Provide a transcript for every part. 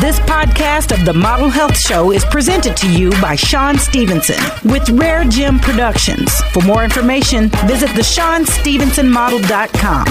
This podcast of the Model Health Show is presented to you by Shawn Stevenson with Rare Gym Productions. For more information, visit the ShawnStevensonModel.com.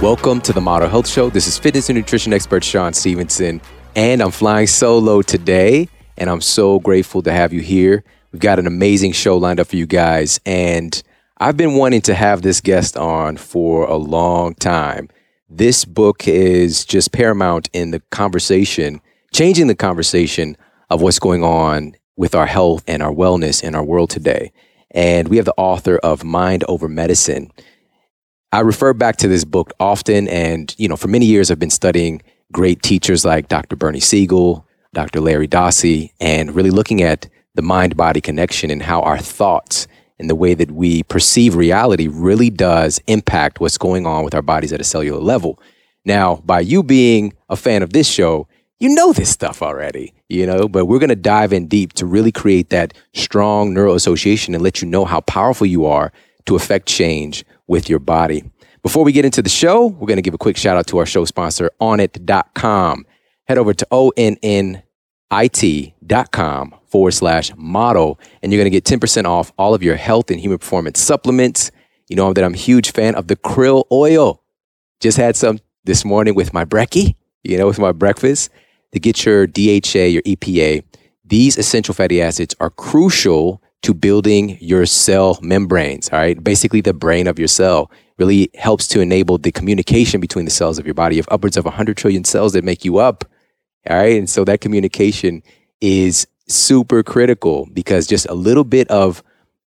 Welcome to the Model Health Show. This is fitness and nutrition expert Shawn Stevenson, and I'm flying solo today, and I'm so grateful to have you here. We've got an amazing show lined up for you guys, and I've been wanting to have this guest on for a long time. This book is just paramount in the conversation, changing the conversation of what's going on with our health and our wellness in our world today. And we have the author of Mind Over Medicine. I refer back to this book often, and you know, for many years I've been studying great teachers like Dr. Bernie Siegel, Dr. Larry Dossey, and really looking at the mind body connection and how our thoughts and the way that we perceive reality really does impact what's going on with our bodies at a cellular level. Now, by you being a fan of this show, you know this stuff already, you know, but we're going to dive in deep to really create that strong neural association and let you know how powerful you are to affect change with your body. Before we get into the show, we're going to give a quick shout out to our show sponsor, onnit.com. Head over to onnit.com forward slash model, and you're going to get 10% off all of your health and human performance supplements. You know that I'm a huge fan of the krill oil. Just had some this morning with my brekkie, you know, with my breakfast to get your DHA, your EPA. These essential fatty acids are crucial to building your cell membranes, all right? Basically, the brain of your cell really helps to enable the communication between the cells of your body. Have upwards of 100 trillion cells that make you up, all right? And so that communication is super critical because just a little bit of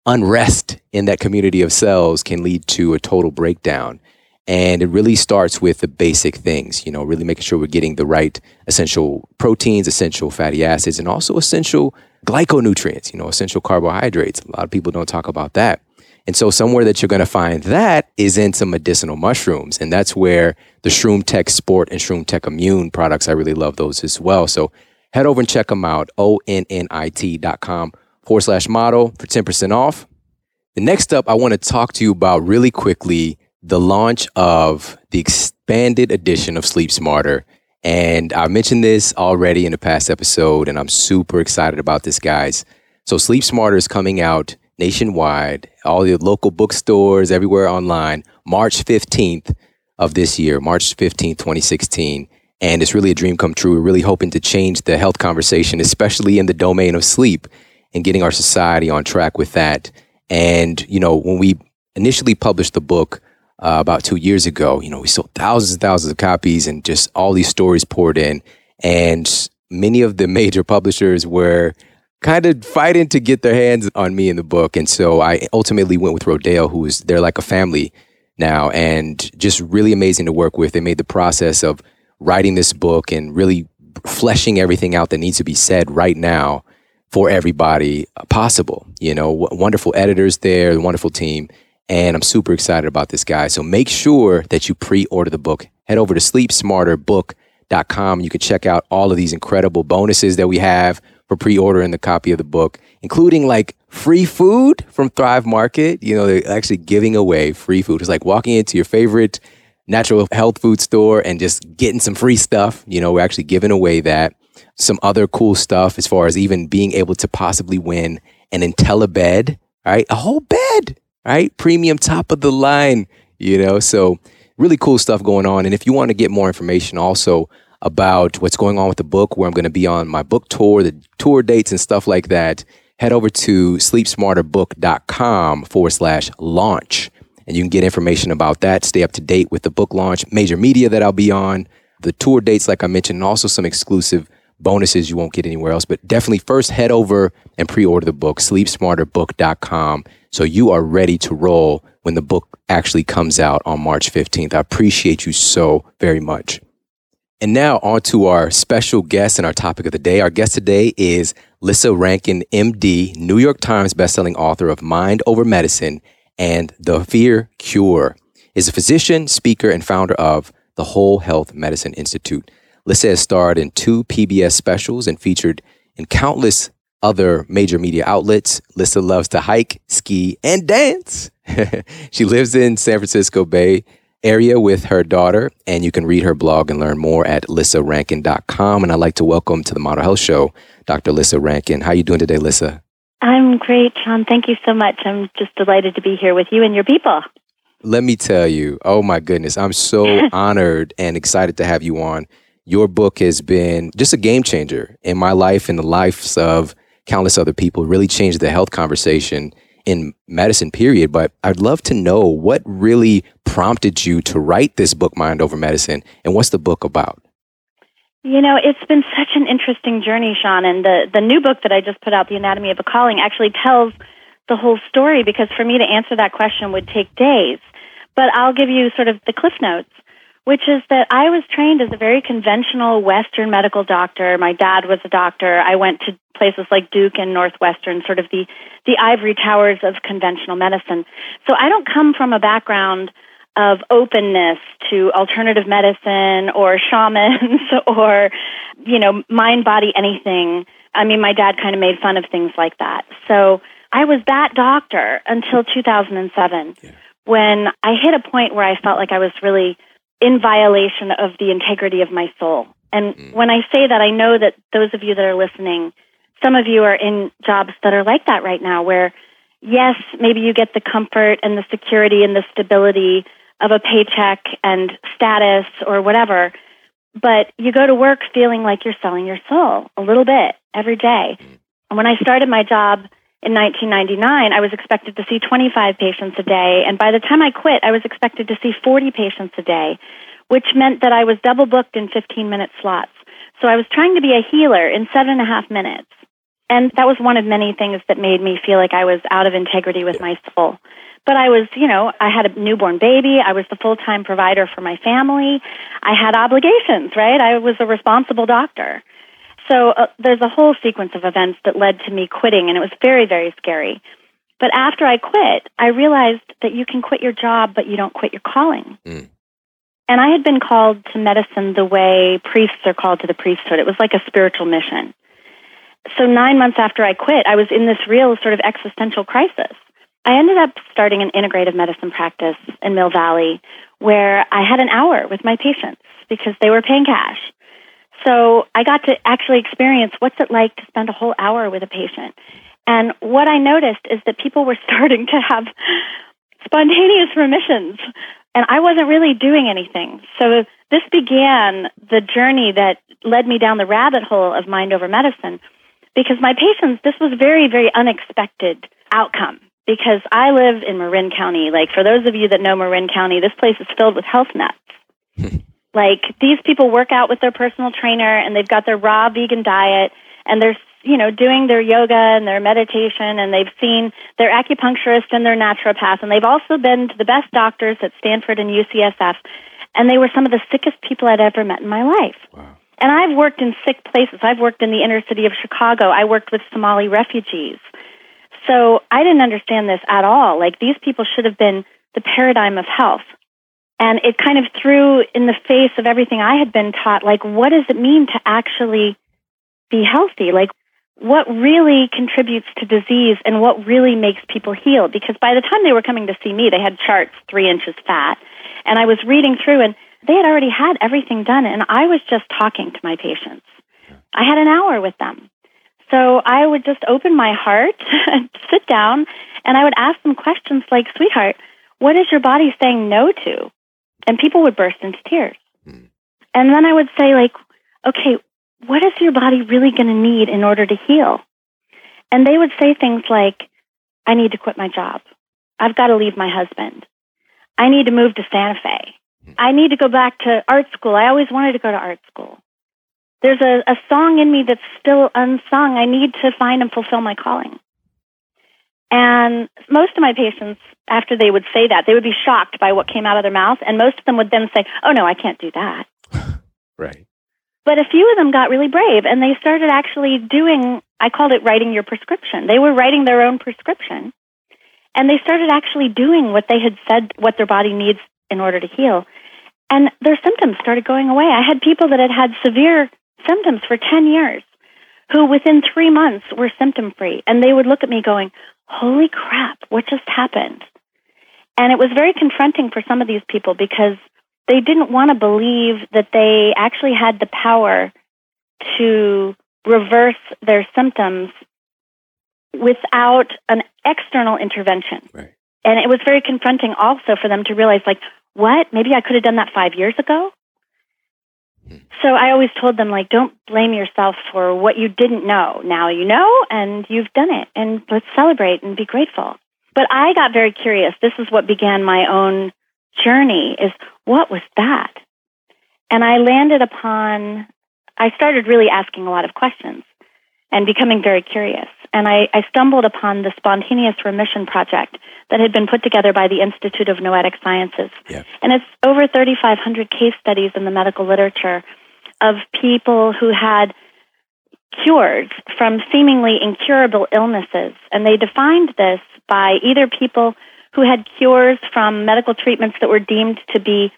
unrest in that community of cells can lead to a total breakdown. And it really starts with the basic things, you know, really making sure we're getting the right essential proteins, essential fatty acids, and also essential glyconutrients, you know, essential carbohydrates. A lot of people don't talk about that. And so somewhere that you're going to find that is in some medicinal mushrooms. And that's where the Shroom Tech Sport and Shroom Tech Immune products, I really love those as well. So head over and check them out. O-N-N-I-T.com forward slash model for 10% off. The next up, I want to talk to you about really quickly the launch of the expanded edition of Sleep Smarter. And I mentioned this already in the past episode, and I'm super excited about this, guys. So, Sleep Smarter is coming out nationwide, all the local bookstores, everywhere online, March 15th of this year, March 15th, 2016. And it's really a dream come true. We're really hoping to change the health conversation, especially in the domain of sleep and getting our society on track with that. And, you know, when we initially published the book uh, about two years ago, you know, we sold thousands and thousands of copies and just all these stories poured in. And many of the major publishers were kind of fighting to get their hands on me in the book. And so I ultimately went with Rodale, who is, they're like a family now and just really amazing to work with. They made the process of writing this book and really fleshing everything out that needs to be said right now for everybody possible. You know, w- wonderful editors there, wonderful team. And I'm super excited about this guy. So make sure that you pre order the book. Head over to sleepsmarterbook.com. You can check out all of these incredible bonuses that we have for pre ordering the copy of the book, including like free food from Thrive Market. You know, they're actually giving away free food. It's like walking into your favorite natural health food store and just getting some free stuff. You know, we're actually giving away that. Some other cool stuff as far as even being able to possibly win an IntelliBed, right? A whole bed, right? Premium top of the line, you know? So really cool stuff going on. And if you want to get more information also about what's going on with the book, where I'm going to be on my book tour, the tour dates and stuff like that, head over to sleepsmarterbook.com forward slash launch and you can get information about that. Stay up to date with the book launch, major media that I'll be on, the tour dates, like I mentioned, and also some exclusive bonuses you won't get anywhere else. But definitely first head over and pre order the book, sleepsmarterbook.com, so you are ready to roll when the book actually comes out on March 15th. I appreciate you so very much. And now on to our special guest and our topic of the day. Our guest today is Lissa Rankin, MD, New York Times bestselling author of Mind Over Medicine and The Fear Cure, is a physician, speaker, and founder of the Whole Health Medicine Institute. Lissa has starred in two PBS specials and featured in countless other major media outlets. Lissa loves to hike, ski, and dance. she lives in San Francisco Bay area with her daughter, and you can read her blog and learn more at lissarankin.com. And I'd like to welcome to the Model Health Show Dr. Lissa Rankin. How are you doing today, Lissa? I'm great, Shawn. Thank you so much. I'm just delighted to be here with you and your people. Let me tell you, oh my goodness, I'm so honored and excited to have you on. Your book has been just a game changer in my life and the lives of countless other people. really changed the health conversation in medicine, period. But I'd love to know what really prompted you to write this book, Mind Over Medicine, and what's the book about? You know, it's been such an interesting journey, Shawn. And the, the new book that I just put out, The Anatomy of a Calling, actually tells the whole story because for me to answer that question would take days. But I'll give you sort of the cliff notes, which is that I was trained as a very conventional Western medical doctor. My dad was a doctor. I went to places like Duke and Northwestern, sort of the, the ivory towers of conventional medicine. So I don't come from a background of openness to alternative medicine or shamans or, you know, mind, body, anything. I mean, my dad kind of made fun of things like that. So I was that doctor until 2007 yeah. when I hit a point where I felt like I was really in violation of the integrity of my soul. And mm. when I say that, I know that those of you that are listening, some of you are in jobs that are like that right now, where yes, maybe you get the comfort and the security and the stability of a paycheck and status or whatever, but you go to work feeling like you're selling your soul a little bit every day. And when I started my job in 1999, I was expected to see 25 patients a day. And by the time I quit, I was expected to see 40 patients a day, which meant that I was double booked in 15 minute slots. So I was trying to be a healer in seven and a half minutes. And that was one of many things that made me feel like I was out of integrity with my soul. But I was, you know, I had a newborn baby. I was the full time provider for my family. I had obligations, right? I was a responsible doctor. So uh, there's a whole sequence of events that led to me quitting, and it was very, very scary. But after I quit, I realized that you can quit your job, but you don't quit your calling. Mm. And I had been called to medicine the way priests are called to the priesthood. It was like a spiritual mission. So nine months after I quit, I was in this real sort of existential crisis. I ended up starting an integrative medicine practice in Mill Valley where I had an hour with my patients because they were paying cash. So I got to actually experience what's it like to spend a whole hour with a patient. And what I noticed is that people were starting to have spontaneous remissions and I wasn't really doing anything. So this began the journey that led me down the rabbit hole of mind over medicine because my patients, this was very, very unexpected outcome because I live in Marin County. Like, for those of you that know Marin County, this place is filled with health nuts. Hmm. like, these people work out with their personal trainer and they've got their raw vegan diet and they're, you know, doing their yoga and their meditation and they've seen their acupuncturist and their naturopath and they've also been to the best doctors at Stanford and UCSF and they were some of the sickest people I'd ever met in my life. Wow. And I've worked in sick places. I've worked in the inner city of Chicago. I worked with Somali refugees. So I didn't understand this at all. Like these people should have been the paradigm of health. And it kind of threw in the face of everything I had been taught, like, what does it mean to actually be healthy? Like, what really contributes to disease and what really makes people heal? Because by the time they were coming to see me, they had charts three inches fat. And I was reading through and they had already had everything done. And I was just talking to my patients. I had an hour with them. So I would just open my heart, and sit down, and I would ask them questions like, sweetheart, what is your body saying no to? And people would burst into tears. Mm. And then I would say, like, okay, what is your body really going to need in order to heal? And they would say things like, I need to quit my job. I've got to leave my husband. I need to move to Santa Fe. Hmm. I need to go back to art school. I always wanted to go to art school there's a, a song in me that's still unsung. I need to find and fulfill my calling. And most of my patients, after they would say that, they would be shocked by what came out of their mouth. And most of them would then say, Oh, no, I can't do that. right. But a few of them got really brave and they started actually doing, I called it writing your prescription. They were writing their own prescription. And they started actually doing what they had said, what their body needs in order to heal. And their symptoms started going away. I had people that had had severe symptoms for 10 years who within three months were symptom free. And they would look at me going, Holy crap, what just happened? And it was very confronting for some of these people because they didn't want to believe that they actually had the power to reverse their symptoms without an external intervention. Right. And it was very confronting also for them to realize, like, what? Maybe I could have done that five years ago. So I always told them, like, don't blame yourself for what you didn't know. Now you know, and you've done it, and let's celebrate and be grateful. But I got very curious. This is what began my own journey: is what was that? And I landed upon. I started really asking a lot of questions and becoming very curious. And I, I stumbled upon the Spontaneous Remission Project that had been put together by the Institute of Noetic Sciences. Yeah. And it's over 3,500 case studies in the medical literature of people who had cures from seemingly incurable illnesses. And they defined this by either people who had cures from medical treatments that were deemed to be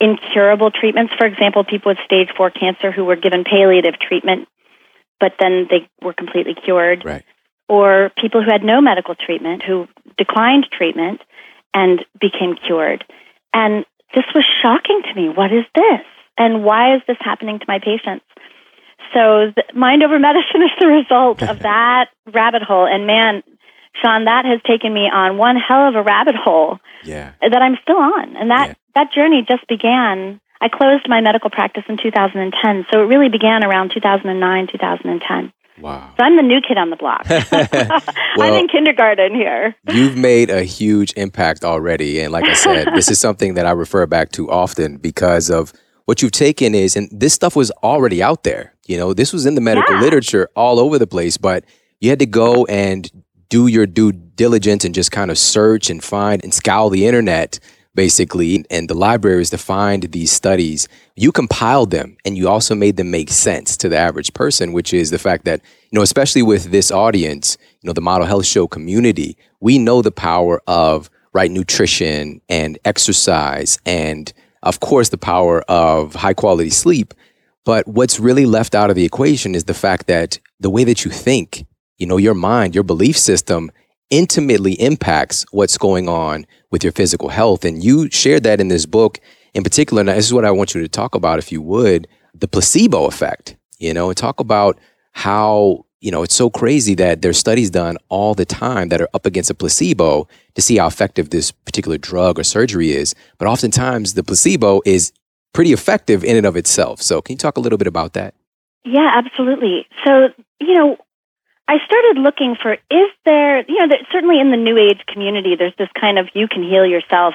incurable treatments. For example, people with stage four cancer who were given palliative treatment, but then they were completely cured. Right. Or people who had no medical treatment, who declined treatment and became cured. And this was shocking to me. What is this? And why is this happening to my patients? So, the, mind over medicine is the result of that rabbit hole. And man, Shawn, that has taken me on one hell of a rabbit hole Yeah. that I'm still on. And that, Yeah. that journey just began. I closed my medical practice in 2010, so it really began around 2009, 2010. Wow. So I'm the new kid on the block. I'm in kindergarten here. You've made a huge impact already. And like I said, this is something that I refer back to often because of what you've taken is, and this stuff was already out there. You know, this was in the medical Yeah. literature all over the place, but you had to go and do your due diligence and just kind of search and find and scour the internet basically and the libraries to find these studies you compiled them and you also made them make sense to the average person which is the fact that you know especially with this audience you know the model health show community we know the power of right nutrition and exercise and of course the power of high quality sleep. But what's really left out of the equation is the fact that the way that you think you know your mind your belief system intimately impacts what's going on with your physical health. And you shared that in this book in particular. And this is what I want you to talk about, if you would, the placebo effect, you know, and talk about how, you know, it's so crazy that there's studies done all the time that are up against a placebo to see how effective this particular drug or surgery is. But oftentimes the placebo is pretty effective in and of itself. So can you talk a little bit about that? Yeah, absolutely. So, you know, I started looking for is there, you know, that certainly in the New Age community, there's this kind of you can heal yourself,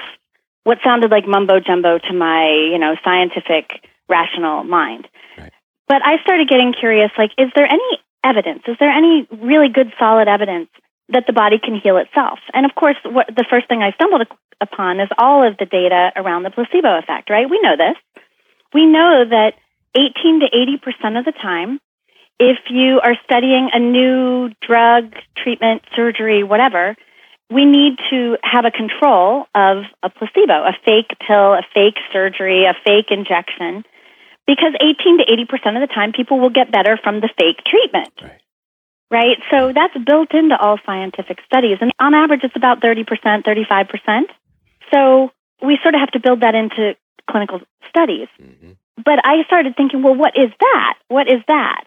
what sounded like mumbo jumbo to my, you know, scientific, rational mind. Right. But I started getting curious like, is there any evidence? Is there any really good, solid evidence that the body can heal itself? And of course, what, the first thing I stumbled upon is all of the data around the placebo effect, right? We know this. We know that 18 to 80% of the time, if you are studying a new drug, treatment, surgery, whatever, we need to have a control of a placebo, a fake pill, a fake surgery, a fake injection, because 18 to 80% of the time people will get better from the fake treatment. Right. Right? So that's built into all scientific studies. And on average, it's about 30%, 35%. So we sort of have to build that into clinical studies hmm but I started thinking, well, what is that? What is that?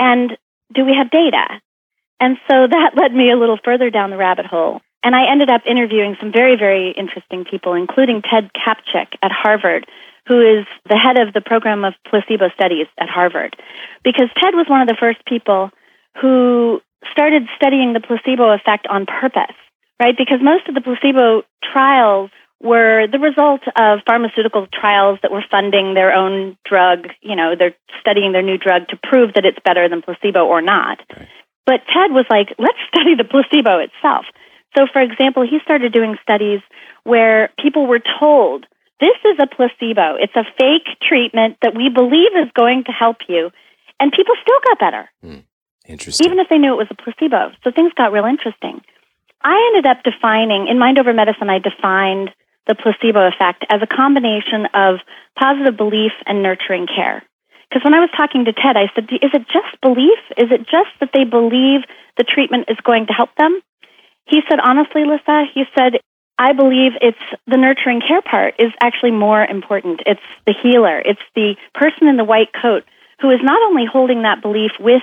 And do we have data? And so that led me a little further down the rabbit hole. And I ended up interviewing some very, very interesting people, including Ted Kaptchuk at Harvard, who is the head of the program of placebo studies at Harvard. Because Ted was one of the first people who started studying the placebo effect on purpose, right? Because most of the placebo trials were the result of pharmaceutical trials that were funding their own drug. You know, they're studying their new drug to prove that it's better than placebo or not. Right. But Ted was like, let's study the placebo itself. So, for example, he started doing studies where people were told, this is a placebo. It's a fake treatment that we believe is going to help you. And people still got better hmm. Interesting. even if they knew it was a placebo. So things got real interesting. I ended up defining, in Mind Over Medicine, I defined the placebo effect as a combination of positive belief and nurturing care. Because when I was talking to Ted, I said, Is it just belief? Is it just that they believe the treatment is going to help them? He said, Honestly, Lissa, he said, I believe it's the nurturing care part is actually more important. It's the healer. It's the person in the white coat who is not only holding that belief with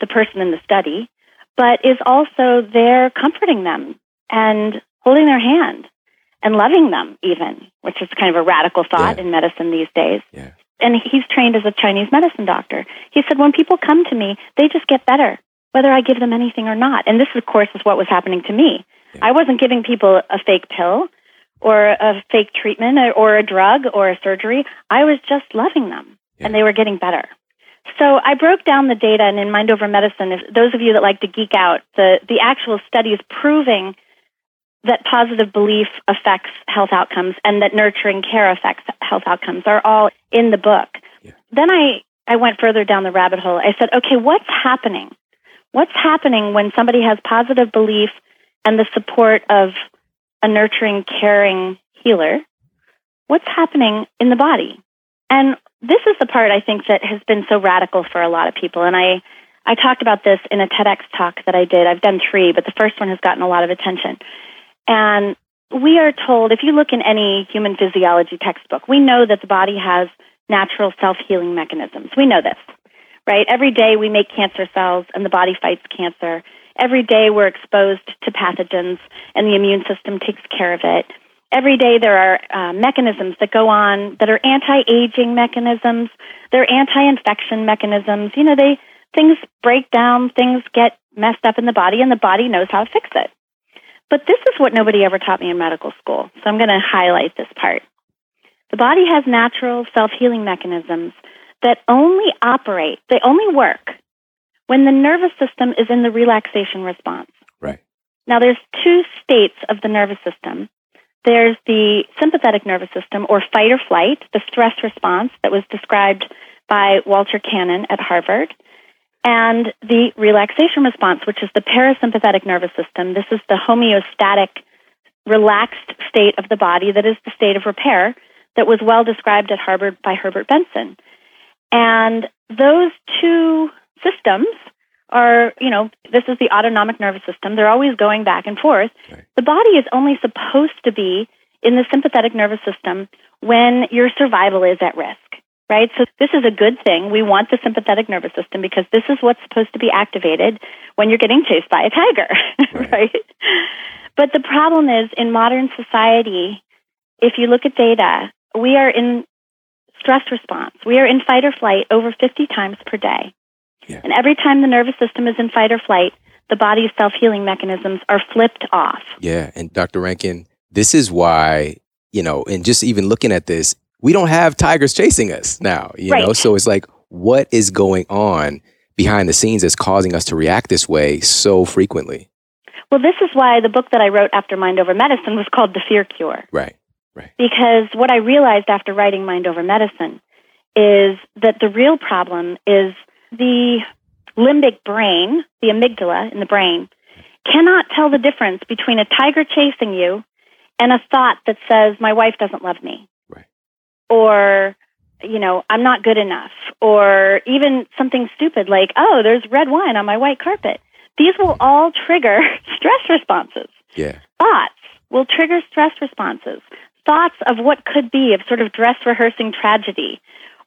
the person in the study, but is also there comforting them and holding their hand and loving them even, which is kind of a radical thought Yeah. in medicine these days. Yeah. And he's trained as a Chinese medicine doctor. He said when people come to me, they just get better, whether I give them anything or not. And this, of course, is what was happening to me. Yeah. I wasn't giving people a fake pill or a fake treatment or- a drug or a surgery. I was just loving them, and they were getting better. So I broke down the data, and in Mind Over Medicine, if those of you that like to geek out, the, the actual studies proving that positive belief affects health outcomes and that nurturing care affects health outcomes are all in the book. Yeah. Then I, I went further down the rabbit hole. I said, okay, what's happening? What's happening when somebody has positive belief and the support of a nurturing, caring healer? What's happening in the body? And this is the part I think that has been so radical for a lot of people. And I, I talked about this in a TEDx talk that I did. I've done three, but the first one has gotten a lot of attention. And we are told, if you look in any human physiology textbook, we know that the body has natural self healing mechanisms. We know this, right? Every day we make cancer cells and the body fights cancer. Every day we're exposed to pathogens and the immune system takes care of it. Every day there are uh, mechanisms that go on that are anti-aging mechanisms. They're anti-infection mechanisms. You know, they things break down, things get messed up in the body, and the body knows how to fix it. But this is what nobody ever taught me in medical school. So I'm going to highlight this part. The body has natural self-healing mechanisms that only operate, they only work when the nervous system is in the relaxation response. Right. Now, there's two states of the nervous system. There's the sympathetic nervous system, or fight or flight, the stress response that was described by Walter Cannon at Harvard, and the relaxation response, which is the parasympathetic nervous system. This is the homeostatic, relaxed state of the body that is the state of repair that was well described at Harvard by Herbert Benson. And those two systems are, you know, this is the autonomic nervous system. They're always going back and forth. Right. The body is only supposed to be in the sympathetic nervous system when your survival is at risk, right? So this is a good thing. We want the sympathetic nervous system because this is what's supposed to be activated when you're getting chased by a tiger, Right. right? But the problem is in modern society, if you look at data, we are in stress response. We are in fight or flight over 50 times per day. Yeah. And every time the nervous system is in fight or flight, the body's self healing mechanisms are flipped off. Yeah. And Dr. Rankin, this is why, you know, and just even looking at this, we don't have tigers chasing us now, you know? So it's like, what is going on behind the scenes that's causing us to react this way so frequently? Well, this is why the book that I wrote after Mind Over Medicine was called The Fear Cure. Right, right. Because what I realized after writing Mind Over Medicine is that the real problem is the limbic brain, the amygdala in the brain, cannot tell the difference between a tiger chasing you and a thought that says, My wife doesn't love me. Right. Or, you know, I'm not good enough. Or even something stupid like, Oh, there's red wine on my white carpet. These will all trigger stress responses Yeah. thoughts will trigger stress responses. Thoughts of what could be, of sort of dress rehearsing tragedy,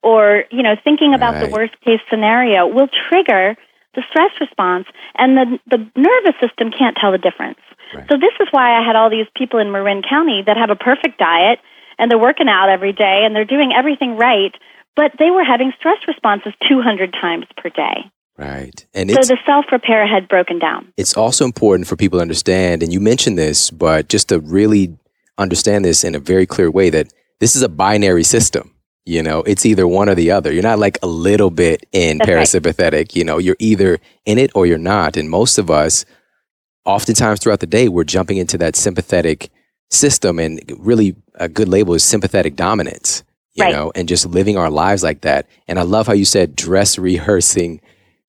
or you know, thinking about the worst case scenario, will trigger the stress response, and the the nervous system can't tell the difference. Right. So this is why I had all these people in Marin County that have a perfect diet and they're working out every day and they're doing everything right, but they were having stress responses 200 times per day. Right. And So the self repair had broken down. it's also important for people to understand, and you mentioned this, but just to really understand this in a very clear way that this is a binary system. You know, it's either one or the other. You're not like a little bit in That's right. parasympathetic. You know, you're either in it or you're not. And most of us, oftentimes throughout the day, we're jumping into that sympathetic system. And really, a good label is sympathetic dominance, you Right. know, and just living our lives like that. And I love how you said dress rehearsing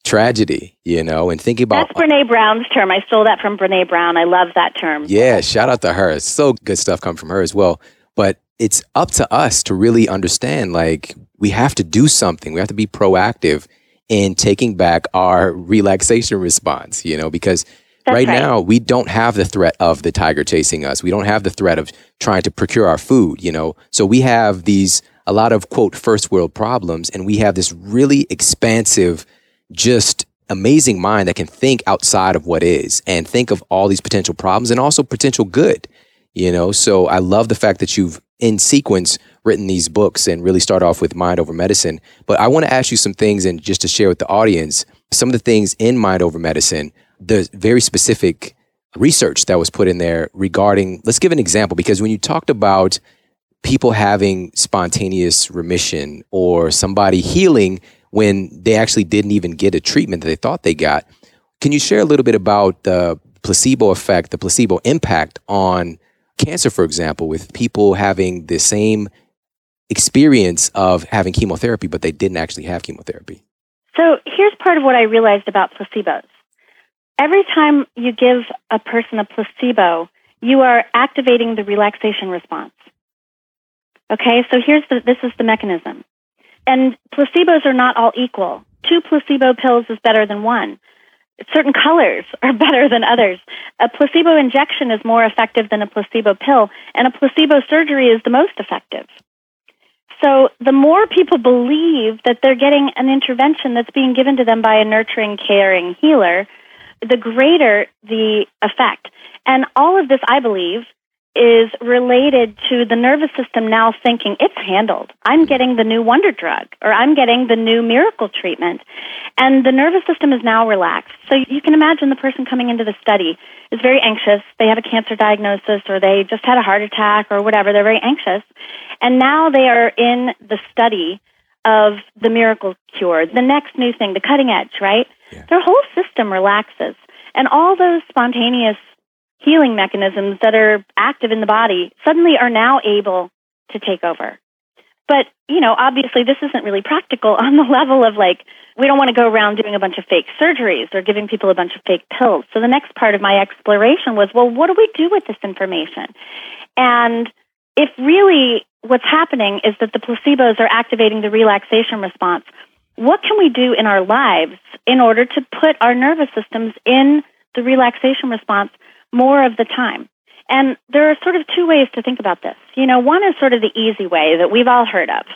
tragedy, you know, and thinking about That's Brene Brown's term. I stole that from Brene Brown. I love that term. yeah, shout out to her. So good stuff come from her as well. But it's up to us to really understand like we have to do something. We have to be proactive in taking back our relaxation response, you know, because right, right. now, we don't have the threat of the tiger chasing us. We don't have the threat of trying to procure our food, you know. So we have these a lot of quote first world problems and we have this really expansive just amazing mind that can think outside of what is and think of all these potential problems and also potential good, you know. So I love the fact that you've in sequence written these books and really start off with mind over medicine. But I want to ask you some things and just to share with the audience some of the things in mind over medicine the very specific research that was put in there regarding let's give an example because when you talked about people having spontaneous remission or somebody healing when they actually didn't even get a treatment that they thought they got can you share a little bit about the placebo effect the placebo impact on cancer for example with people having the same experience of having chemotherapy but they didn't actually have chemotherapy So here's part of what I realized about placebos. Every time you give a person a placebo, you are activating the relaxation response. Okay, so here's the, this is the mechanism. And placebos are not all equal. Two placebo pills is better than one. Certain colors are better than others. A placebo injection is more effective than a placebo pill, and a placebo surgery is the most effective. So the more people believe that they're getting an intervention that's being given to them by a nurturing, caring healer, the greater the effect. And all of this, I believe, is related to the nervous system now thinking it's handled. I'm getting the new wonder drug or I'm getting the new miracle treatment. And the nervous system is now relaxed. So you can imagine the person coming into the study is very anxious. They have a cancer diagnosis or they just had a heart attack or whatever. They're very anxious. And now they are in the study of the miracle cure, the next new thing, the cutting edge, right? Yeah. Their whole system relaxes. And all those spontaneous healing mechanisms that are active in the body suddenly are now able to take over. But, you know, obviously this isn't really practical on the level of like, we don't want to go around doing a bunch of fake surgeries or giving people a bunch of fake pills. So the next part of my exploration was, well, what do we do with this information? And if really what's happening is that the placebos are activating the relaxation response, what can we do in our lives in order to put our nervous systems in the relaxation response more of the time? And there are sort of two ways to think about this. You know, one is sort of the easy way that we've all heard of,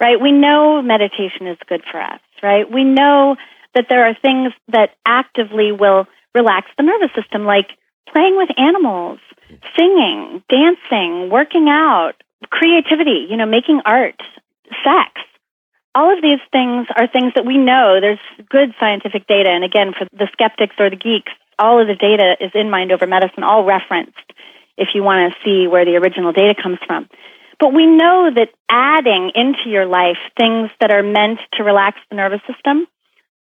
right? We know meditation is good for us, right? We know that there are things that actively will relax the nervous system, like playing with animals, singing, dancing, working out, creativity, you know, making art, sex. All of these things are things that we know there's good scientific data. And again, for the skeptics or the geeks, all of the data is in Mind Over Medicine, all referenced if you want to see where the original data comes from. But we know that adding into your life things that are meant to relax the nervous system,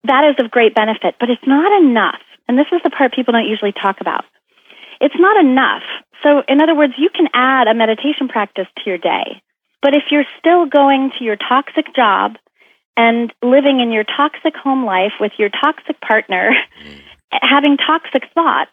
that is of great benefit. But it's not enough. And this is the part people don't usually talk about. It's not enough. So, in other words, you can add a meditation practice to your day. But if you're still going to your toxic job and living in your toxic home life with your toxic partner, mm. having toxic thoughts,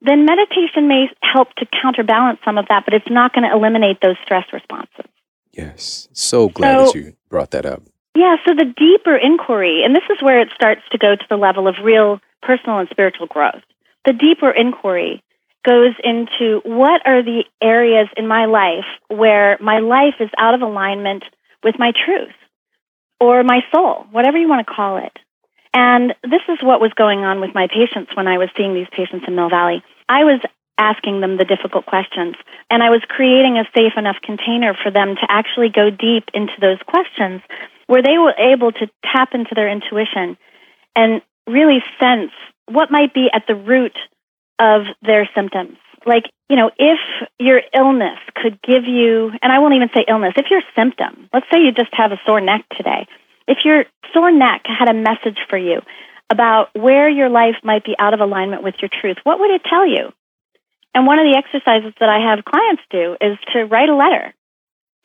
then meditation may help to counterbalance some of that, but it's not going to eliminate those stress responses. Yes. So glad So- that you brought that up. Yeah, so the deeper inquiry, and this is where it starts to go to the level of real personal and spiritual growth. The deeper inquiry goes into what are the areas in my life where my life is out of alignment with my truth or my soul, whatever you want to call it. And this is what was going on with my patients when I was seeing these patients in Mill Valley. I was asking them the difficult questions, and I was creating a safe enough container for them to actually go deep into those questions where they were able to tap into their intuition and really sense what might be at the root of their symptoms. Like, you know, if your illness could give you, and I won't even say illness, if your symptom, let's say you just have a sore neck today, if your sore neck had a message for you about where your life might be out of alignment with your truth, what would it tell you? And one of the exercises that I have clients do is to write a letter.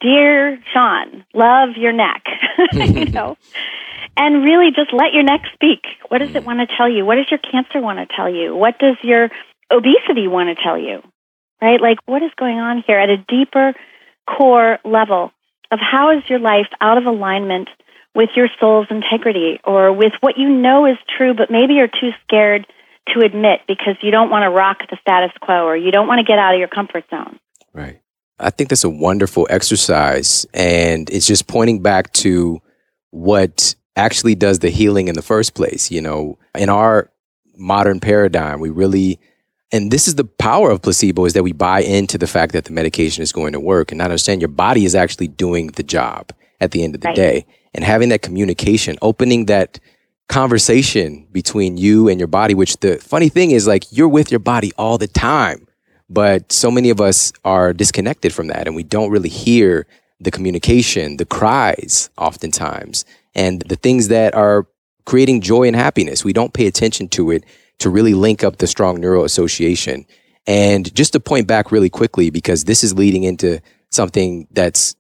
Dear Shawn, love your neck, you know, and really just let your neck speak. What does it mm. want to tell you? What does your cancer want to tell you? What does your obesity want to tell you? Right? Like, what is going on here at a deeper core level of how is your life out of alignment with your soul's integrity or with what you know is true, but maybe you're too scared to admit because you don't want to rock the status quo or you don't want to get out of your comfort zone. Right. I think that's a wonderful exercise. And it's just pointing back to what actually does the healing in the first place. You know, in our modern paradigm, we really, and this is the power of placebo is that we buy into the fact that the medication is going to work and not understand your body is actually doing the job at the end of the Right. day. And having that communication, opening that conversation between you and your body, which the funny thing is like you're with your body all the time. But so many of us are disconnected from that and we don't really hear the communication, the cries oftentimes, and the things that are creating joy and happiness. We don't pay attention to it to really link up the strong neural association. And just to point back really quickly, because this is leading into something that's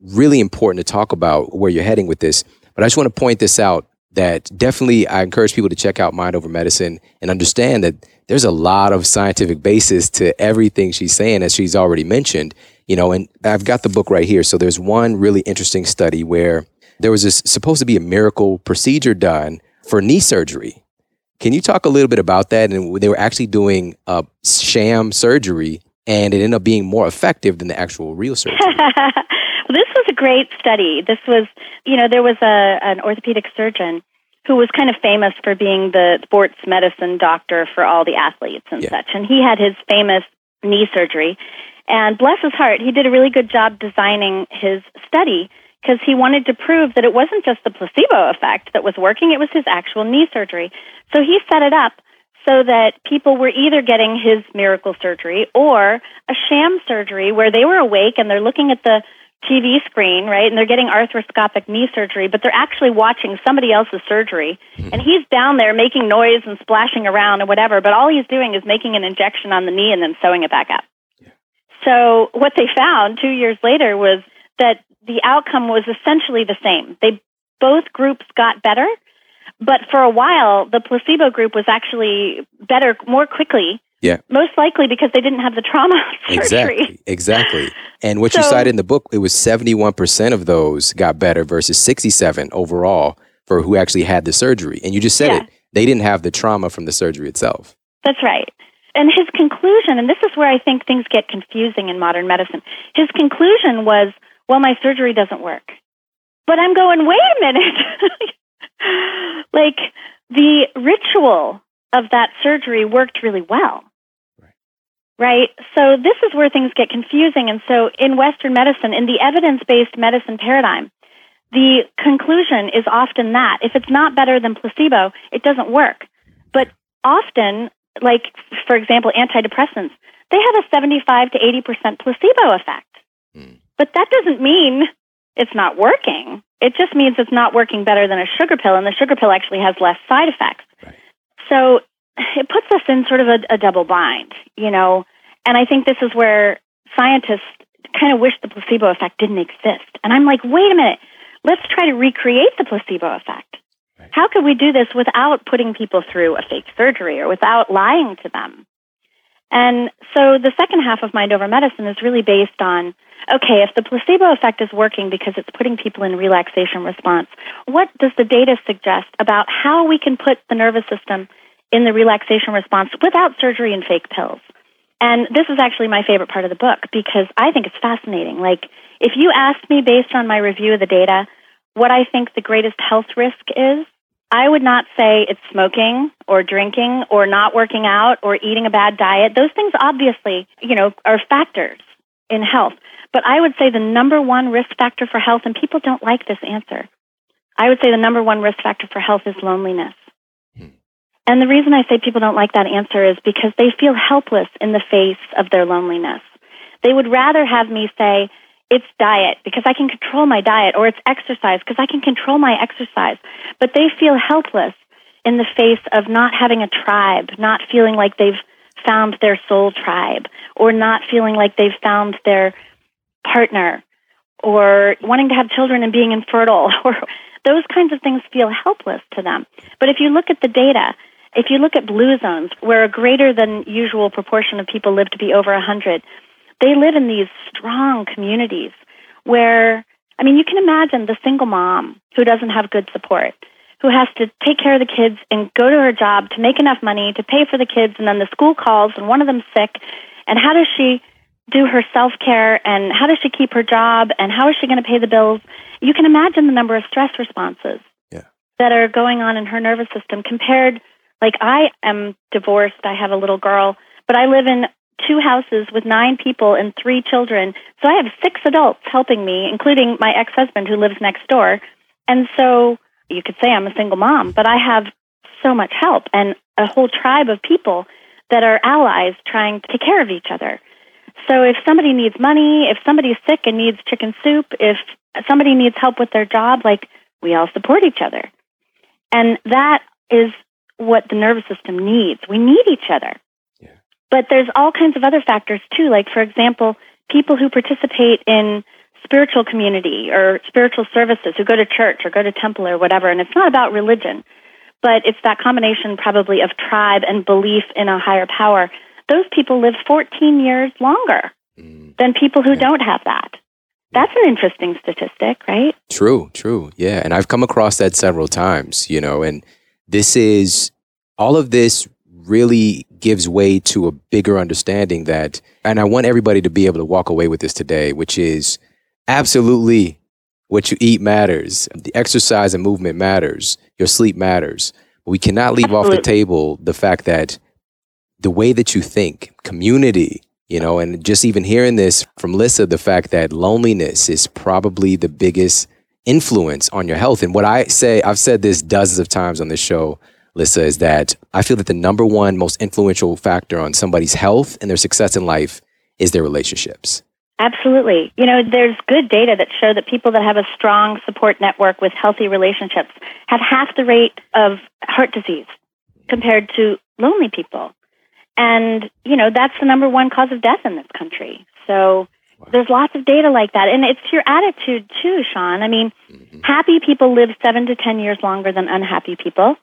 really important to talk about where you're heading with this. But I just want to point this out that definitely I encourage people to check out Mind Over Medicine and understand that there's a lot of scientific basis to everything she's saying, as she's already mentioned. You know, and I've got the book right here. So there's one really interesting study where there was this supposed to be a miracle procedure done for knee surgery. Can you talk a little bit about that? And they were actually doing a sham surgery, and it ended up being more effective than the actual real surgery. well, this was a great study. This was, you know, there was a an orthopedic surgeon who was kind of famous for being the sports medicine doctor for all the athletes and Yeah. such. And he had his famous knee surgery. And bless his heart, he did a really good job designing his study because he wanted to prove that it wasn't just the placebo effect that was working, it was his actual knee surgery. So he set it up so that people were either getting his miracle surgery or a sham surgery where they were awake and they're looking at the TV screen, right? And they're getting arthroscopic knee surgery, but they're actually watching somebody else's surgery. Hmm. And he's down there making noise and splashing around and whatever, but all he's doing is making an injection on the knee and then sewing it back up. So what they found two years later was that the outcome was essentially the same. They both groups got better, but for a while the placebo group was actually better more quickly. Yeah. Most likely because they didn't have the trauma surgery. Exactly. Exactly. And what you So- cited in the book, it was 71% of those got better versus 67 overall for who actually had the surgery. And you just said Yeah. it. They didn't have the trauma from the surgery itself. That's right. And his conclusion, and this is where I think things get confusing in modern medicine, his conclusion was, well, my surgery doesn't work. But I'm going, wait a minute. like, the ritual of that surgery worked really well. Right. So, this is where things get confusing. And so, in Western medicine, in the evidence based medicine paradigm, the conclusion is often that if it's not better than placebo, it doesn't work. But often, like for example, antidepressants, they have a 75 to 80% placebo effect. Hmm. But that doesn't mean it's not working. It just means it's not working better than a sugar pill, and the sugar pill actually has less side effects. Right. So it puts us in sort of a, a double bind, you know. And I think this is where scientists kind of wish the placebo effect didn't exist. And I'm like, wait a minute, let's try to recreate the placebo effect. Right. How could we do this without putting people through a fake surgery or without lying to them? And so the second half of Mind Over Medicine is really based on okay, if the placebo effect is working because it's putting people in relaxation response, what does the data suggest about how we can put the nervous system in the relaxation response without surgery and fake pills? And this is actually my favorite part of the book because I think it's fascinating. Like, if you asked me based on my review of the data what I think the greatest health risk is, I would not say it's smoking or drinking or not working out or eating a bad diet. Those things obviously, you know, are factors in health. But I would say the number one risk factor for health, and people don't like this answer, I would say the number one risk factor for health is loneliness. And the reason I say people don't like that answer is because they feel helpless in the face of their loneliness. They would rather have me say, it's diet because I can control my diet, or it's exercise because I can control my exercise. But they feel helpless in the face of not having a tribe, not feeling like they've found their soul tribe, or not feeling like they've found their partner, or wanting to have children and being infertile, or those kinds of things feel helpless to them. But if you look at the data, if you look at blue zones, where a greater than usual proportion of people live to be over 100, they live in these strong communities where, I mean, you can imagine the single mom who doesn't have good support, who has to take care of the kids and go to her job to make enough money to pay for the kids, and then the school calls and one of them's sick. And how does she do her self care and how does she keep her job and how is she going to pay the bills? You can imagine the number of stress responses Yeah. that are going on in her nervous system compared like I am divorced, I have a little girl, but I live in two houses with nine people and three children. So I have six adults helping me, including my ex-husband who lives next door. And so you could say I'm a single mom, but I have so much help and a whole tribe of people that are allies trying to take care of each other. So if somebody needs money, if somebody's sick and needs chicken soup, if somebody needs help with their job, like we all support each other. And that is what the nervous system needs. We need each other. Yeah. But there's all kinds of other factors too. Like, for example, people who participate in spiritual community or spiritual services, who go to church or go to temple or whatever. And it's not about religion, but it's that combination probably of tribe and belief in a higher power. Those people live 14 years longer Mm. than people who Yeah. don't have that. That's an interesting statistic, right? True, true. Yeah. And I've come across that several times, you know, and this is all of this really gives way to a bigger understanding that, and I want everybody to be able to walk away with this today, which is absolutely what you eat matters. The exercise and movement matters. Your sleep matters. We cannot leave off the table the fact that the way that you think, community, you know, and just even hearing this from Lissa, the fact that loneliness is probably the biggest influence on your health. And what I say, I've said this dozens of times on this show, Lissa, is that I feel that the number one most influential factor on somebody's health and their success in life is their relationships. Absolutely. You know, there's good data that show that people that have a strong support network with healthy relationships have half the rate of heart disease compared to lonely people. And, you know, that's the number one cause of death in this country. So there's lots of data like that. And it's your attitude too, Shawn. I mean, mm-hmm. happy people live seven to 10 years longer than unhappy people.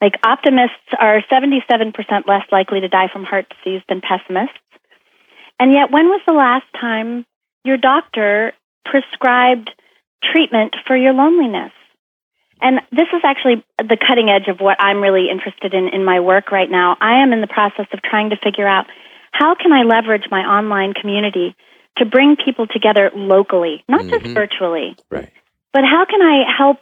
Like optimists are 77% less likely to die from heart disease than pessimists. And yet, when was the last time your doctor prescribed treatment for your loneliness? And this is actually the cutting edge of what I'm really interested in in my work right now. I am in the process of trying to figure out how can I leverage my online community to bring people together locally, not just Mhm. virtually, Right. but how can I help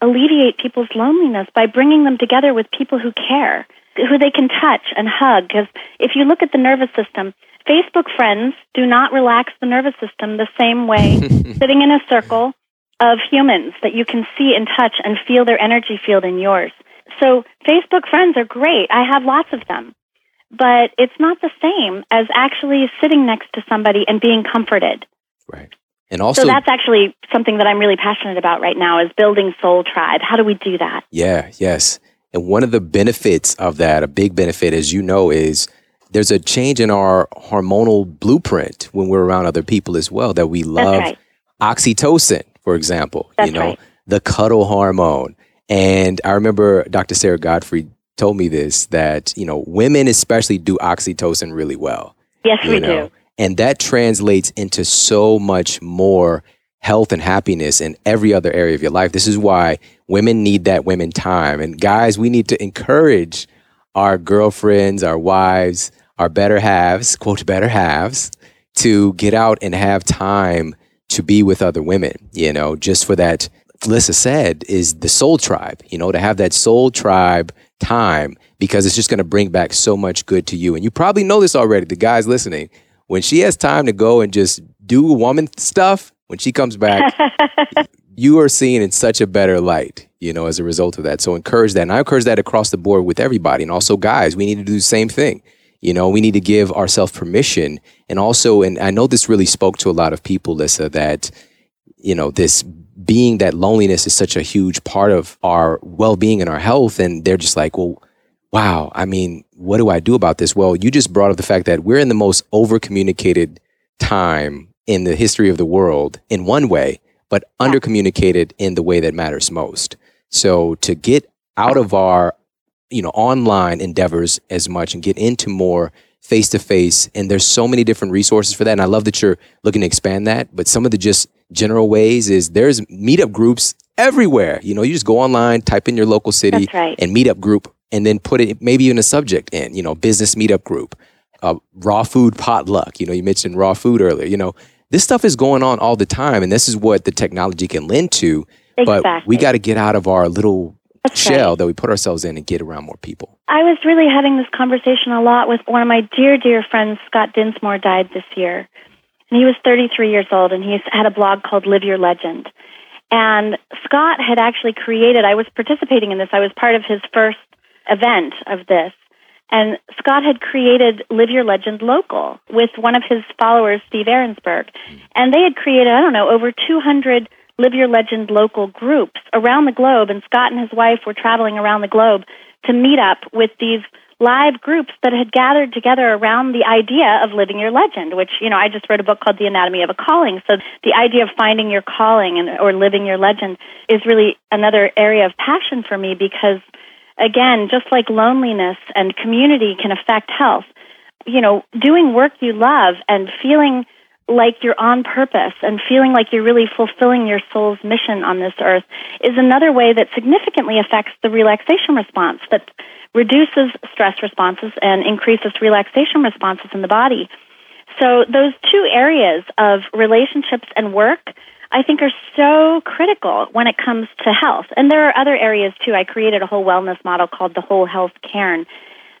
alleviate people's loneliness by bringing them together with people who care, who they can touch and hug? Because if you look at the nervous system, Facebook friends do not relax the nervous system the same way sitting in a circle of humans that you can see and touch and feel their energy field in yours. So Facebook friends are great. I have lots of them. But it's not the same as actually sitting next to somebody and being comforted. Right. And also, So that's actually something that I'm really passionate about right now is building soul tribe. How do we do that? Yeah, yes. And one of the benefits of that, a big benefit, as you know, is there's a change in our hormonal blueprint when we're around other people as well that we love right. oxytocin, for example, That's you know, right. the cuddle hormone. And I remember Dr. Sara Gottfried told me this that, you know, women especially do oxytocin really well. Yes, we know? do. And that translates into so much more health and happiness in every other area of your life. This is why women need that women time. And guys, we need to encourage our girlfriends, our wives, our better halves, quote, better halves, to get out and have time to be with other women, you know, just for that. Lissa said is the soul tribe, you know, to have that soul tribe time because it's just going to bring back so much good to you. And you probably know this already, the guys listening. When she has time to go and just do woman stuff, when she comes back, you are seen in such a better light, you know, as a result of that. So encourage that. And I encourage that across the board with everybody. And also, guys, we need to do the same thing. You know, we need to give ourselves permission. And also, and I know this really spoke to a lot of people, Lissa, that, you know, this being that loneliness is such a huge part of our well being and our health. And they're just like, well, wow, I mean, what do I do about this? Well, you just brought up the fact that we're in the most over communicated time in the history of the world in one way, but under communicated in the way that matters most. So to get out of our, you know, online endeavors as much and get into more face to face, and there's so many different resources for that. And I love that you're looking to expand that. But some of the just general ways is there's meetup groups everywhere. You know, you just go online, type in your local city right. and meetup group, and then put it maybe even a subject in. You know, business meetup group, uh, raw food potluck. You know, you mentioned raw food earlier. You know, this stuff is going on all the time, and this is what the technology can lend to. Exactly. But we got to get out of our little That's shell right. that we put ourselves in and get around more people. I was really having this conversation a lot with one of my dear, dear friends. Scott Dinsmore died this year. And he was 33 years old, and he had a blog called Live Your Legend. And Scott had actually created, I was participating in this, I was part of his first event of this. And Scott had created Live Your Legend Local with one of his followers, Steve Ahrensberg. Mm. And they had created, I don't know, over 200 Live Your Legend local groups around the globe. And Scott and his wife were traveling around the globe to meet up with these live groups that had gathered together around the idea of living your legend, which, you know, I just wrote a book called The Anatomy of a Calling. So the idea of finding your calling and, or living your legend is really another area of passion for me because, again, just like loneliness and community can affect health, you know, doing work you love and feeling like you're on purpose and feeling like you're really fulfilling your soul's mission on this earth is another way that significantly affects the relaxation response that reduces stress responses and increases relaxation responses in the body. So those two areas of relationships and work I think are so critical when it comes to health. And there are other areas too. I created a whole wellness model called the Whole Health Cairn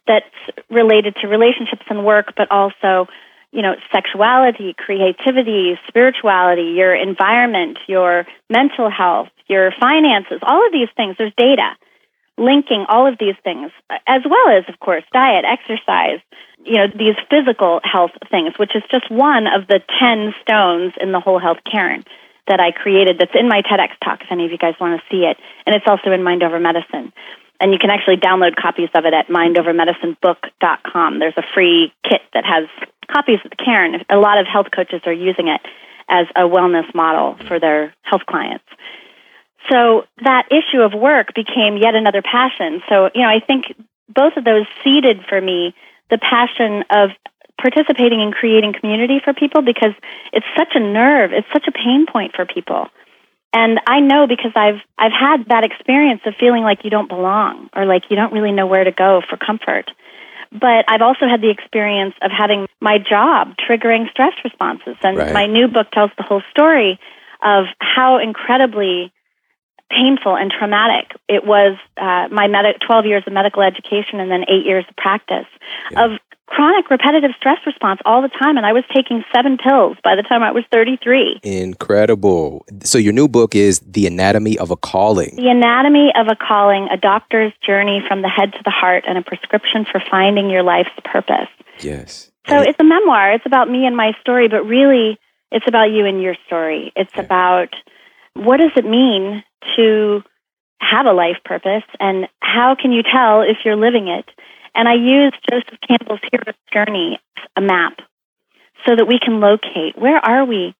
that's related to relationships and work, but also you know, sexuality, creativity, spirituality, your environment, your mental health, your finances, all of these things. There's data linking all of these things, as well as, of course, diet, exercise, you know, these physical health things, which is just one of the 10 stones in the whole health cairn that I created that's in my TEDx talk, if any of you guys want to see it. And it's also in Mind Over Medicine. And you can actually download copies of it at mindovermedicinebook.com. There's a free kit that has copies of the Cairn. A lot of health coaches are using it as a wellness model for their health clients. So that issue of work became yet another passion. So, you know, I think both of those seeded for me the passion of participating in creating community for people because it's such a nerve, it's such a pain point for people. And I know because I've I've had that experience of feeling like you don't belong or like you don't really know where to go for comfort. But I've also had the experience of having my job triggering stress responses. And Right. my new book tells the whole story of how incredibly painful and traumatic it was uh, my med- 12 years of medical education and then eight years of practice Yeah. of chronic repetitive stress response all the time. And I was taking seven pills by the time I was 33. Incredible. So your new book is The Anatomy of a Calling. The Anatomy of a Calling, a doctor's journey from the head to the heart, and a prescription for finding your life's purpose. Yes. So And it's a memoir. It's about me and my story, but really it's about you and your story. It's Yeah. about what does it mean to have a life purpose and how can you tell if you're living it? And I used Joseph Campbell's Hero's Journey, a map, so that we can locate where are we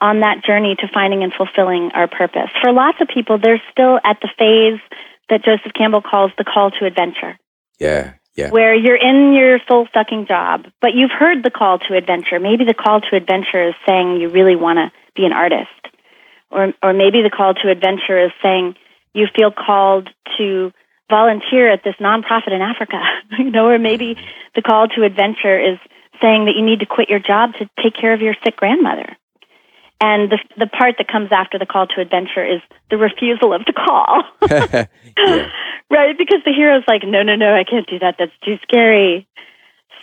on that journey to finding and fulfilling our purpose. For lots of people, they're still at the phase that Joseph Campbell calls the call to adventure yeah. Yeah. where you're in your soul sucking job, but you've heard the call to adventure. Maybe the call to adventure is saying you really want to be an artist. Or, or maybe the call to adventure is saying you feel called to volunteer at this nonprofit in Africa, you know, or maybe the call to adventure is saying that you need to quit your job to take care of your sick grandmother. And the, the part that comes after the call to adventure is the refusal of the call. yeah. Right, because the hero's like, no, no, no, I can't do that. That's too scary.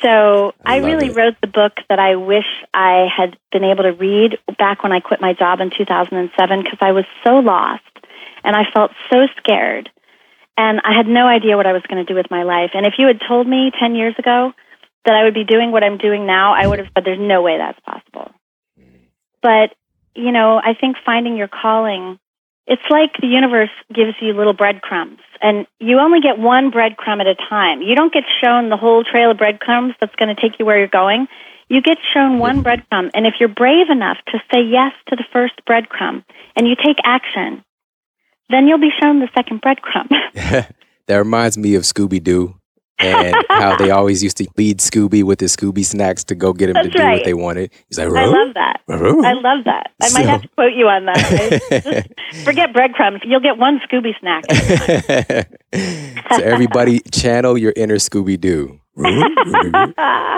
So I I, really it. wrote the book that I wish I had been able to read back when I quit my job in 2007 because I was so lost and I felt so scared and I had no idea what I was going to do with my life. And if you had told me 10 years ago that I would be doing what I'm doing now, I would have said, there's no way that's possible. But, you know, I think finding your calling it's like the universe gives you little breadcrumbs, and you only get one breadcrumb at a time. You don't get shown the whole trail of breadcrumbs that's going to take you where you're going. You get shown one breadcrumb, and if you're brave enough to say yes to the first breadcrumb and you take action, then you'll be shown the second breadcrumb. that reminds me of Scooby Doo. and how they always used to lead Scooby with his Scooby snacks to go get him That's to do right. what they wanted. He's like, I love that. I love that. I might have to quote you on that. Forget breadcrumbs. You'll get one Scooby snack. so everybody channel your inner Scooby Doo.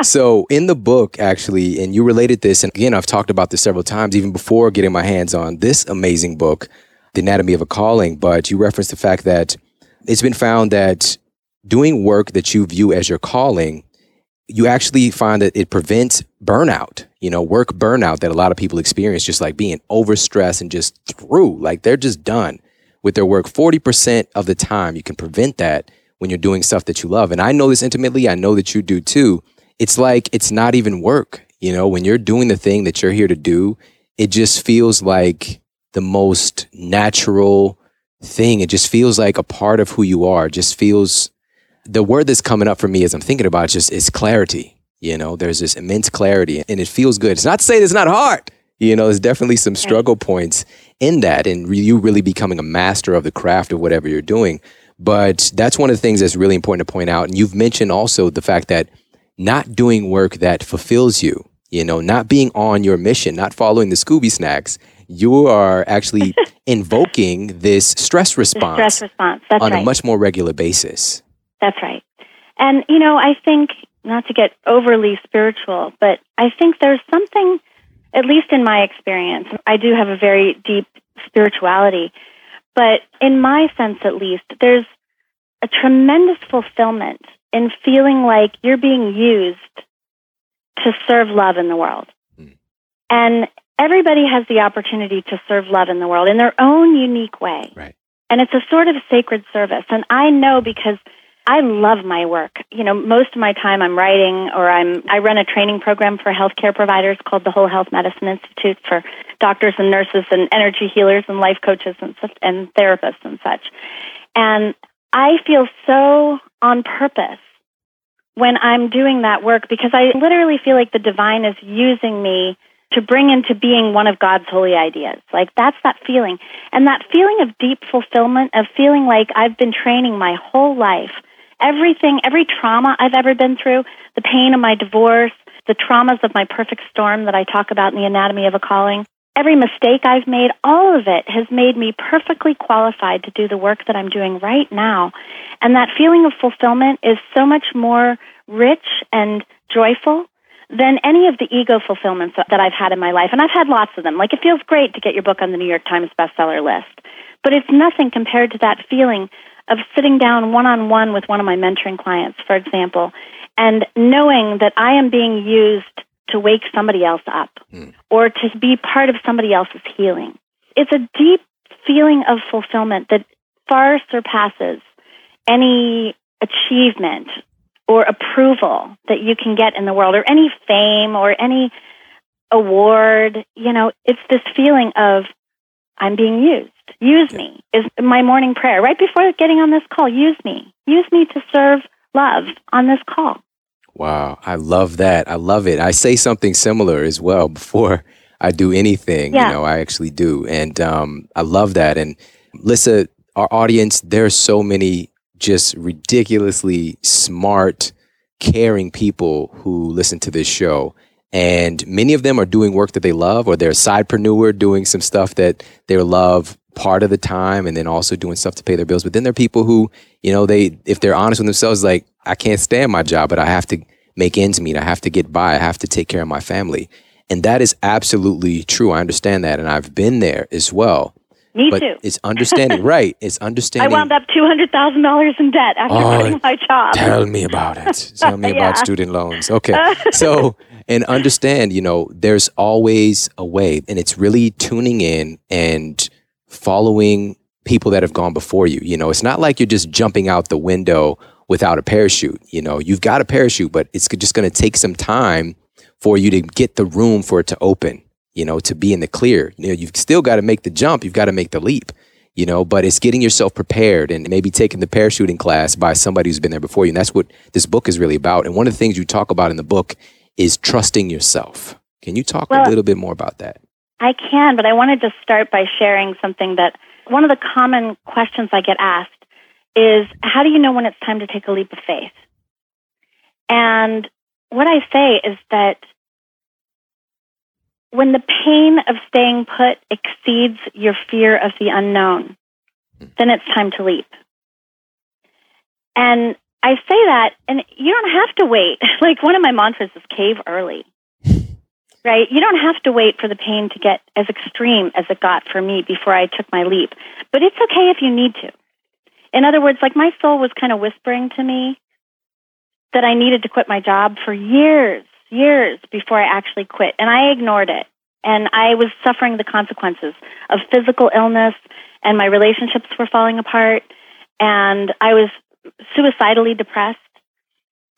so in the book, actually, and you related this, and again, I've talked about this several times, even before getting my hands on this amazing book, The Anatomy of a Calling. But you referenced the fact that it's been found that doing work that you view as your calling, you actually find that it prevents burnout, you know, work burnout that a lot of people experience, just like being overstressed and just through, like they're just done with their work. 40% of the time, you can prevent that when you're doing stuff that you love. And I know this intimately. I know that you do too. It's like it's not even work. You know, when you're doing the thing that you're here to do, it just feels like the most natural thing. It just feels like a part of who you are. It just feels the word that's coming up for me as I'm thinking about it just is clarity. You know, there's this immense clarity and it feels good. It's not to say it's not hard. You know, there's definitely some struggle points in that and re- you really becoming a master of the craft of whatever you're doing. But that's one of the things that's really important to point out. And you've mentioned also the fact that not doing work that fulfills you, you know, not being on your mission, not following the Scooby snacks, you are actually invoking this stress response stress response. That's on right. a much more regular basis. That's right. And, you know, I think, not to get overly spiritual, but I think there's something, at least in my experience, I do have a very deep spirituality, but in my sense at least, there's a tremendous fulfillment in feeling like you're being used to serve love in the world. Mm. And everybody has the opportunity to serve love in the world in their own unique way. Right. And it's a sort of sacred service. And I know because I love my work. You know, most of my time I'm writing or I'm I run a training program for healthcare providers called the Whole Health Medicine Institute for doctors and nurses and energy healers and life coaches and and therapists and such. And I feel so on purpose when I'm doing that work because I literally feel like the divine is using me to bring into being one of God's holy ideas. Like that's that feeling. And that feeling of deep fulfillment, of feeling like I've been training my whole life. Everything, every trauma I've ever been through, the pain of my divorce, the traumas of my perfect storm that I talk about in the anatomy of a calling, every mistake I've made, all of it has made me perfectly qualified to do the work that I'm doing right now. And that feeling of fulfillment is so much more rich and joyful than any of the ego fulfillments that I've had in my life. And I've had lots of them. Like it feels great to get your book on the New York Times bestseller list, but it's nothing compared to that feeling of sitting down one on one with one of my mentoring clients, for example, and knowing that I am being used to wake somebody else up Mm. or to be part of somebody else's healing. It's a deep feeling of fulfillment that far surpasses any achievement or approval that you can get in the world or any fame or any award. You know, it's this feeling of I'm being used. Use me is my morning prayer. Right before getting on this call, use me. Use me to serve love on this call. Wow, I love that. I love it. I say something similar as well before I do anything. Yeah. You know, I actually do, and um, I love that. And Lissa, our audience, there are so many just ridiculously smart, caring people who listen to this show. And many of them are doing work that they love, or they're a sidepreneur doing some stuff that they love part of the time, and then also doing stuff to pay their bills. But then there are people who, you know, they if they're honest with themselves, like I can't stand my job, but I have to make ends meet. I have to get by. I have to take care of my family, and that is absolutely true. I understand that, and I've been there as well. Me but too. it's understanding, right? It's understanding. I wound up two hundred thousand dollars in debt after Oh, quitting my job. Tell me about it. Tell me Yeah. about student loans. Okay. So, and understand, you know, there's always a way, and it's really tuning in and following people that have gone before you. You know, it's not like you're just jumping out the window without a parachute. You know, you've got a parachute, but it's just going to take some time for you to get the room for it to open, you know, to be in the clear. You know, you've still got to make the jump, you've got to make the leap you know but it's getting yourself prepared and maybe taking the parachuting class by somebody who's been there before you and that's what this book is really about and one of the things you talk about in the book is trusting yourself can you talk Well- a little bit more about that I can, but I wanted to start by sharing something that one of the common questions I get asked is how do you know when it's time to take a leap of faith? And what I say is that when the pain of staying put exceeds your fear of the unknown, then it's time to leap. And I say that, and you don't have to wait. Like one of my mantras is cave early, right? You don't have to wait for the pain to get as extreme as it got for me before I took my leap. But it's okay if you need to. In other words, like my soul was kind of whispering to me that I needed to quit my job for years, years before I actually quit. And I ignored it. And I was suffering the consequences of physical illness, and my relationships were falling apart. And I was suicidally depressed.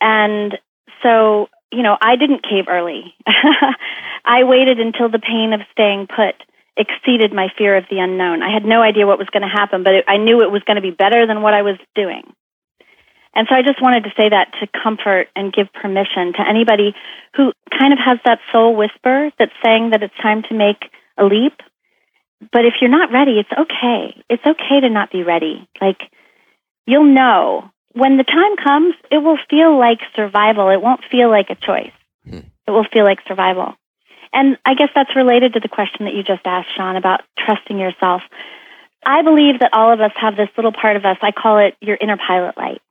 And so, you know, I didn't cave early. I waited until the pain of staying put exceeded my fear of the unknown. I had no idea what was going to happen, but it, I knew it was going to be better than what I was doing. And so I just wanted to say that to comfort and give permission to anybody who kind of has that soul whisper that's saying that it's time to make a leap. But if you're not ready, it's okay. It's okay to not be ready. Like, you'll know when the time comes, it will feel like survival. It won't feel like a choice. Hmm. It will feel like survival. And I guess that's related to the question that you just asked, Shawn, about trusting yourself. I believe that all of us have this little part of us. I call it your inner pilot light.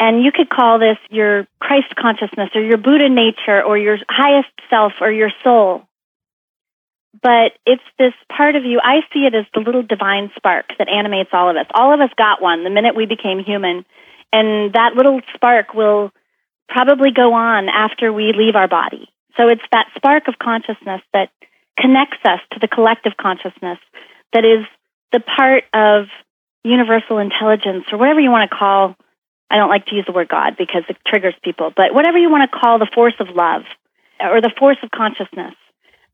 And you could call this your Christ consciousness or your Buddha nature or your highest self or your soul. But it's this part of you, I see it as the little divine spark that animates all of us. All of us got one the minute we became human. And that little spark will probably go on after we leave our body. So it's that spark of consciousness that connects us to the collective consciousness that is the part of universal intelligence or whatever you want to call I don't like to use the word God because it triggers people, but whatever you want to call the force of love or the force of consciousness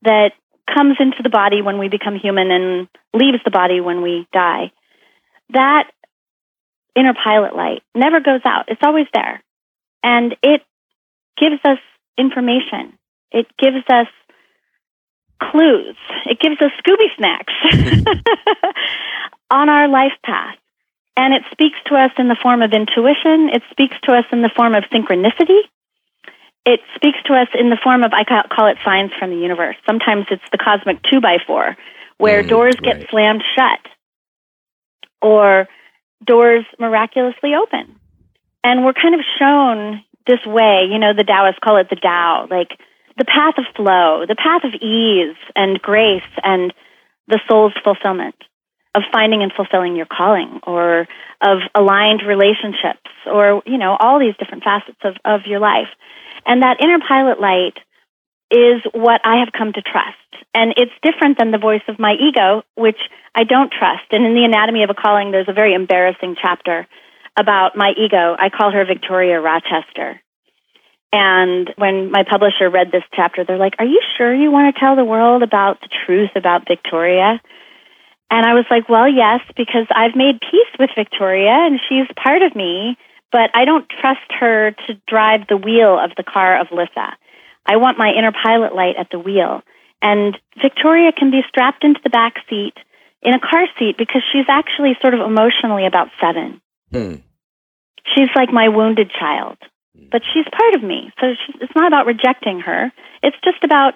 that comes into the body when we become human and leaves the body when we die, that inner pilot light never goes out. It's always there. And it gives us information. It gives us clues. It gives us Scooby snacks on our life path. And it speaks to us in the form of intuition. It speaks to us in the form of synchronicity. It speaks to us in the form of, I call it signs from the universe. Sometimes it's the cosmic two by four, where mm, doors right. get slammed shut or doors miraculously open. And we're kind of shown this way, you know, the Taoists call it the Tao, like the path of flow, the path of ease and grace and the soul's fulfillment of finding and fulfilling your calling or of aligned relationships or, you know, all these different facets of, of your life. And that inner pilot light is what I have come to trust. And it's different than the voice of my ego, which I don't trust. And in the anatomy of a calling, there's a very embarrassing chapter about my ego. I call her Victoria Rochester. And when my publisher read this chapter, they're like, Are you sure you want to tell the world about the truth about Victoria? And I was like, well, yes, because I've made peace with Victoria and she's part of me, but I don't trust her to drive the wheel of the car of Lissa. I want my inner pilot light at the wheel. And Victoria can be strapped into the back seat in a car seat because she's actually sort of emotionally about seven. Hmm. She's like my wounded child, but she's part of me. So it's not about rejecting her. It's just about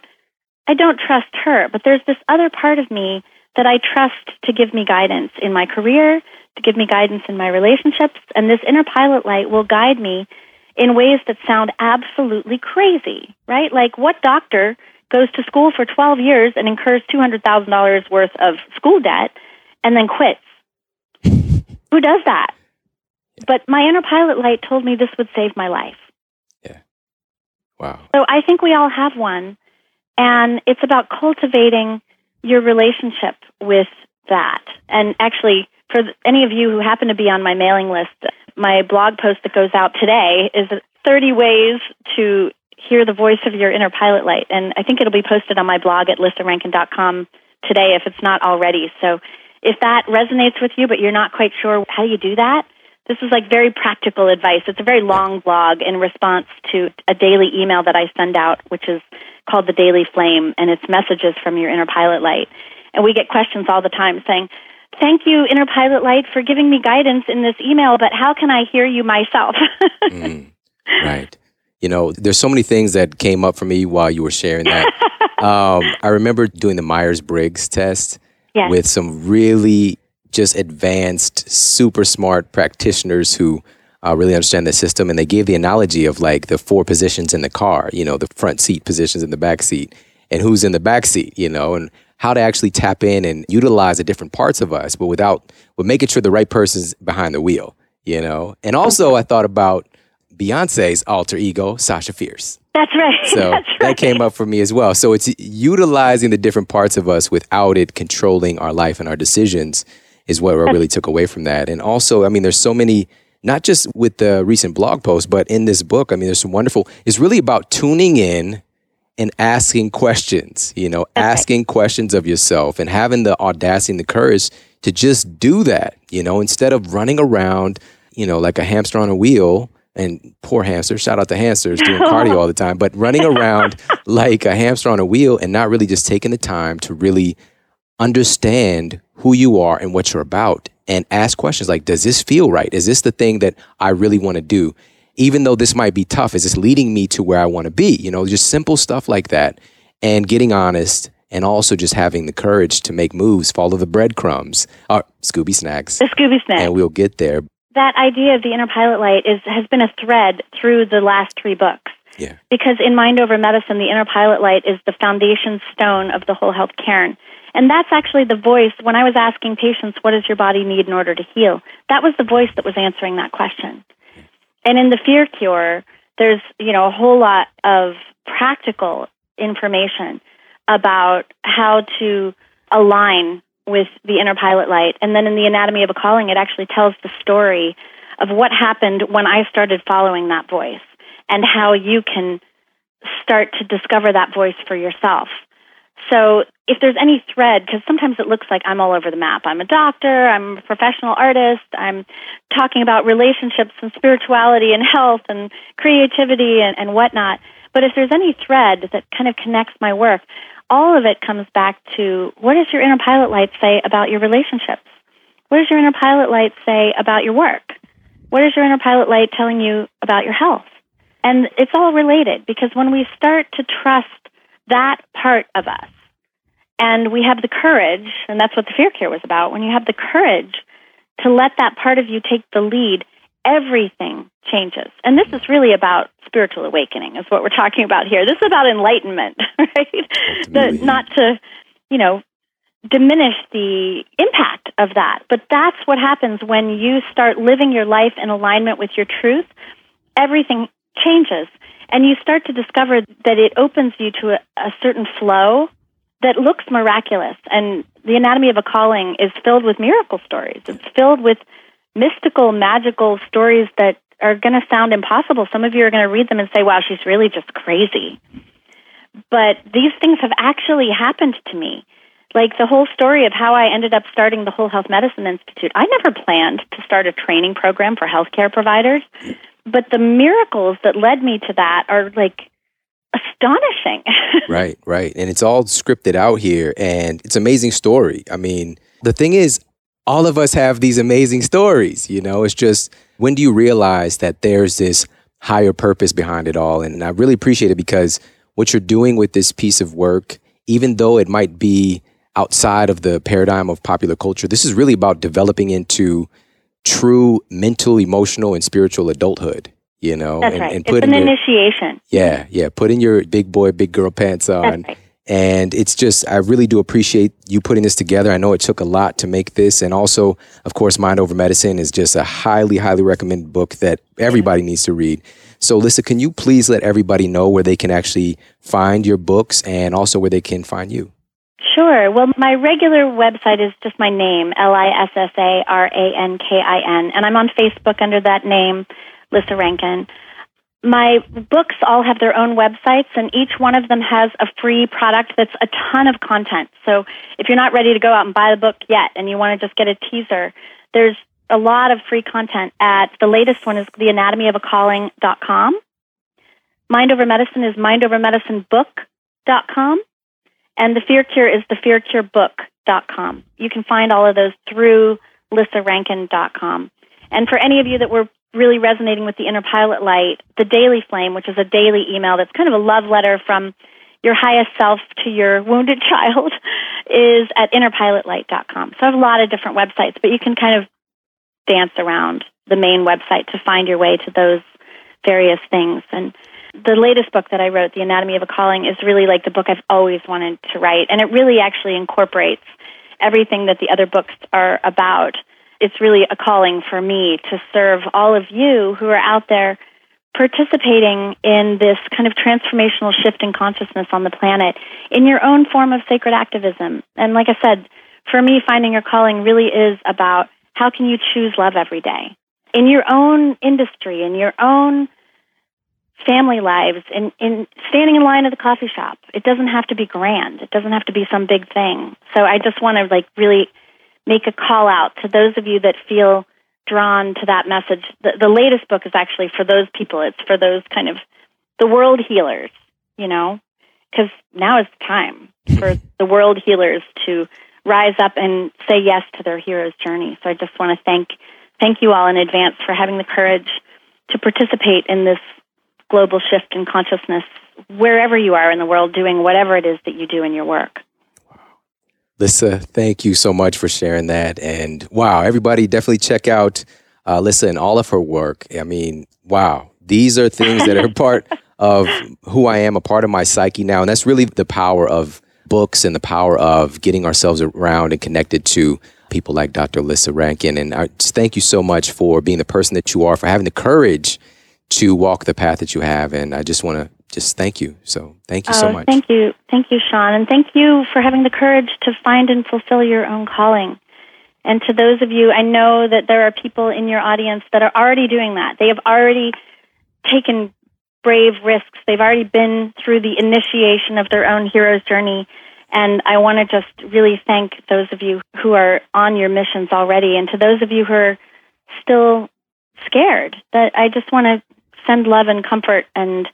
I don't trust her, but there's this other part of me that I trust to give me guidance in my career, to give me guidance in my relationships, and this inner pilot light will guide me in ways that sound absolutely crazy, right? Like what doctor goes to school for 12 years and incurs $200,000 worth of school debt and then quits? Who does that? But my inner pilot light told me this would save my life. Yeah. Wow. So I think we all have one. And it's about cultivating your relationship with that. And actually, for any of you who happen to be on my mailing list, my blog post that goes out today is 30 ways to hear the voice of your inner pilot light. And I think it'll be posted on my blog at lissarankin.com today if it's not already. So if that resonates with you, but you're not quite sure how you do that, this is like very practical advice. It's a very long blog in response to a daily email that I send out, which is called the Daily Flame, and it's messages from your inner pilot light. And we get questions all the time saying, Thank you, Inner Pilot Light, for giving me guidance in this email, but how can I hear you myself? mm. Right. You know, there's so many things that came up for me while you were sharing that. um, I remember doing the Myers Briggs test Yes. with some really just advanced, super smart practitioners who uh, really understand the system. And they gave the analogy of like the four positions in the car, you know, the front seat positions in the back seat, and who's in the back seat, you know, and how to actually tap in and utilize the different parts of us, but without, with making sure the right person's behind the wheel, you know. And also, I thought about Beyonce's alter ego, Sasha Fierce. That's right. So That's right. that came up for me as well. So it's utilizing the different parts of us without it controlling our life and our decisions is what I really took away from that. And also, I mean, there's so many, not just with the recent blog post, but in this book, I mean, there's some wonderful, it's really about tuning in and asking questions, you know, asking questions of yourself and having the audacity and the courage to just do that, you know, instead of running around, you know, like a hamster on a wheel. And poor hamster, shout out to hamsters doing cardio all the time, but running around like a hamster on a wheel and not really just taking the time to really understand who you are and what you're about and ask questions like, does this feel right? Is this the thing that I really want to do? Even though this might be tough, is this leading me to where I want to be? You know, just simple stuff like that and getting honest and also just having the courage to make moves, follow the breadcrumbs, or Scooby Snacks, the Scooby Snack. and we'll get there. that idea of the inner pilot light is has been a thread through the last three books. Yeah. Because in Mind Over Medicine, the inner pilot light is the foundation stone of the whole health cairn. And that's actually the voice when I was asking patients, what does your body need in order to heal? That was the voice that was answering that question. And in the fear cure, there's, you know, a whole lot of practical information about how to align with the inner pilot light. And then in the anatomy of a calling, it actually tells the story of what happened when I started following that voice and how you can start to discover that voice for yourself. So if there's any thread, because sometimes it looks like I'm all over the map. I'm a doctor, I'm a professional artist, I'm talking about relationships and spirituality and health and creativity and, and whatnot. But if there's any thread that kind of connects my work, all of it comes back to what does your inner pilot light say about your relationships? What does your inner pilot light say about your work? What is your inner pilot light telling you about your health? And it's all related because when we start to trust that part of us and we have the courage, and that's what the fear cure was about, when you have the courage to let that part of you take the lead, everything changes. And this is really about spiritual awakening, is what we're talking about here. This is about enlightenment, right? The, not to, you know, diminish the impact of that. But that's what happens when you start living your life in alignment with your truth. Everything changes. And you start to discover that it opens you to a, a certain flow that looks miraculous. And the anatomy of a calling is filled with miracle stories. It's filled with mystical, magical stories that are going to sound impossible. Some of you are going to read them and say, wow, she's really just crazy. But these things have actually happened to me. Like the whole story of how I ended up starting the Whole Health Medicine Institute. I never planned to start a training program for healthcare providers, but the miracles that led me to that are like astonishing. Right, right. And it's all scripted out here and it's an amazing story. I mean, the thing is, all of us have these amazing stories, you know? It's just when do you realize that there's this higher purpose behind it all? And I really appreciate it because what you're doing with this piece of work, even though it might be outside of the paradigm of popular culture, this is really about developing into true mental, emotional, and spiritual adulthood. You know, That's and, right. and it's putting an your, initiation. yeah, yeah. Putting your big boy, big girl pants on. right. And it's just, I really do appreciate you putting this together. I know it took a lot to make this. And also, of course, Mind Over Medicine is just a highly, highly recommended book that everybody needs to read. So, Lissa, can you please let everybody know where they can actually find your books and also where they can find you? Sure. Well, my regular website is just my name, L I S S A R A N K I N, and I'm on Facebook under that name, Lissa Rankin. My books all have their own websites, and each one of them has a free product that's a ton of content. So if you're not ready to go out and buy the book yet and you want to just get a teaser, there's a lot of free content at the latest one is theanatomyofaCalling.com. Mind Over Medicine is mindovermedicinebook.com. And the Fear Cure is thefearcurebook.com. You can find all of those through lissarankin.com. And for any of you that were really resonating with the inner pilot light, the daily flame, which is a daily email that's kind of a love letter from your highest self to your wounded child, is at innerpilotlight.com. So I have a lot of different websites, but you can kind of dance around the main website to find your way to those various things. And the latest book that I wrote, The Anatomy of a Calling, is really like the book I've always wanted to write. And it really actually incorporates everything that the other books are about. It's really a calling for me to serve all of you who are out there participating in this kind of transformational shift in consciousness on the planet in your own form of sacred activism. And like I said, for me, finding your calling really is about how can you choose love every day in your own industry, in your own family lives, in, in standing in line at the coffee shop. It doesn't have to be grand. It doesn't have to be some big thing. So I just want to like really make a call out to those of you that feel drawn to that message. The, the latest book is actually for those people. It's for those kind of the world healers, you know, because now is the time for the world healers to rise up and say yes to their hero's journey. So I just want to thank thank you all in advance for having the courage to participate in this global shift in consciousness wherever you are in the world doing whatever it is that you do in your work. Lissa, thank you so much for sharing that. And wow, everybody definitely check out uh, Lissa and all of her work. I mean, wow, these are things that are part of who I am, a part of my psyche now. And that's really the power of books and the power of getting ourselves around and connected to people like Dr. Lissa Rankin. And I just thank you so much for being the person that you are, for having the courage to walk the path that you have. And I just want to just thank you. So thank you so oh, much. Thank you. Thank you, Shawn. And thank you for having the courage to find and fulfill your own calling. And to those of you, I know that there are people in your audience that are already doing that. They have already taken brave risks. They've already been through the initiation of their own hero's journey. And I want to just really thank those of you who are on your missions already. And to those of you who are still scared, that I just want to send love and comfort and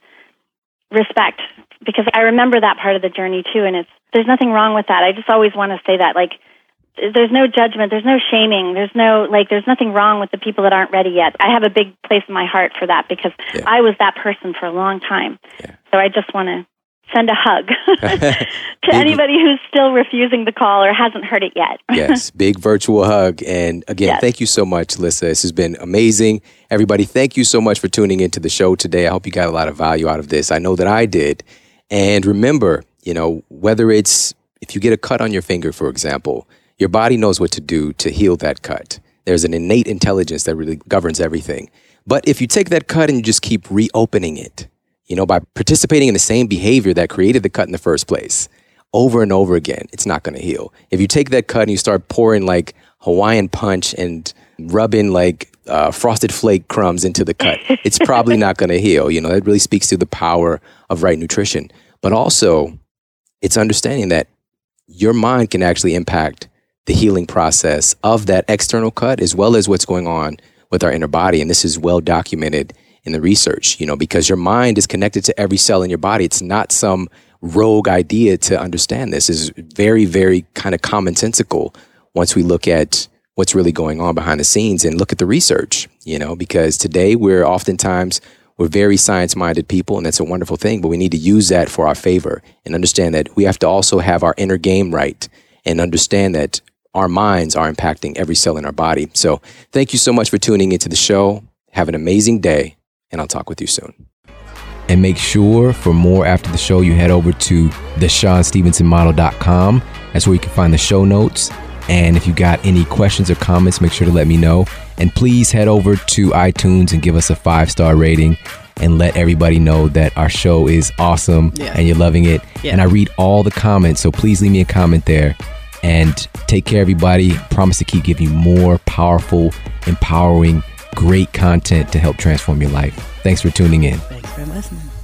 respect because I remember that part of the journey too. And it's, there's nothing wrong with that. I just always want to say that. Like, there's no judgment, there's no shaming, there's no, like, there's nothing wrong with the people that aren't ready yet. I have a big place in my heart for that because yeah. I was that person for a long time. Yeah. So I just want to send a hug to anybody who's still refusing the call or hasn't heard it yet. yes, big virtual hug. And again, yes. thank you so much, Lissa. This has been amazing. Everybody, thank you so much for tuning into the show today. I hope you got a lot of value out of this. I know that I did. And remember, you know, whether it's if you get a cut on your finger, for example, your body knows what to do to heal that cut. There's an innate intelligence that really governs everything. But if you take that cut and you just keep reopening it, you know, by participating in the same behavior that created the cut in the first place over and over again, it's not going to heal. If you take that cut and you start pouring like Hawaiian punch and rubbing like uh, frosted flake crumbs into the cut, it's probably not going to heal. You know, that really speaks to the power of right nutrition. But also, it's understanding that your mind can actually impact the healing process of that external cut as well as what's going on with our inner body. And this is well documented in the research, you know, because your mind is connected to every cell in your body. It's not some rogue idea to understand this. is very, very kind of commonsensical once we look at what's really going on behind the scenes and look at the research, you know, because today we're oftentimes we're very science minded people and that's a wonderful thing, but we need to use that for our favor and understand that we have to also have our inner game right and understand that our minds are impacting every cell in our body. So thank you so much for tuning into the show. Have an amazing day and I'll talk with you soon. And make sure for more after the show, you head over to the That's where you can find the show notes. And if you got any questions or comments, make sure to let me know. And please head over to iTunes and give us a five star rating and let everybody know that our show is awesome yeah. and you're loving it. Yeah. And I read all the comments, so please leave me a comment there. And take care, everybody. Promise to keep giving you more powerful, empowering great content to help transform your life. Thanks for tuning in. Thanks for listening.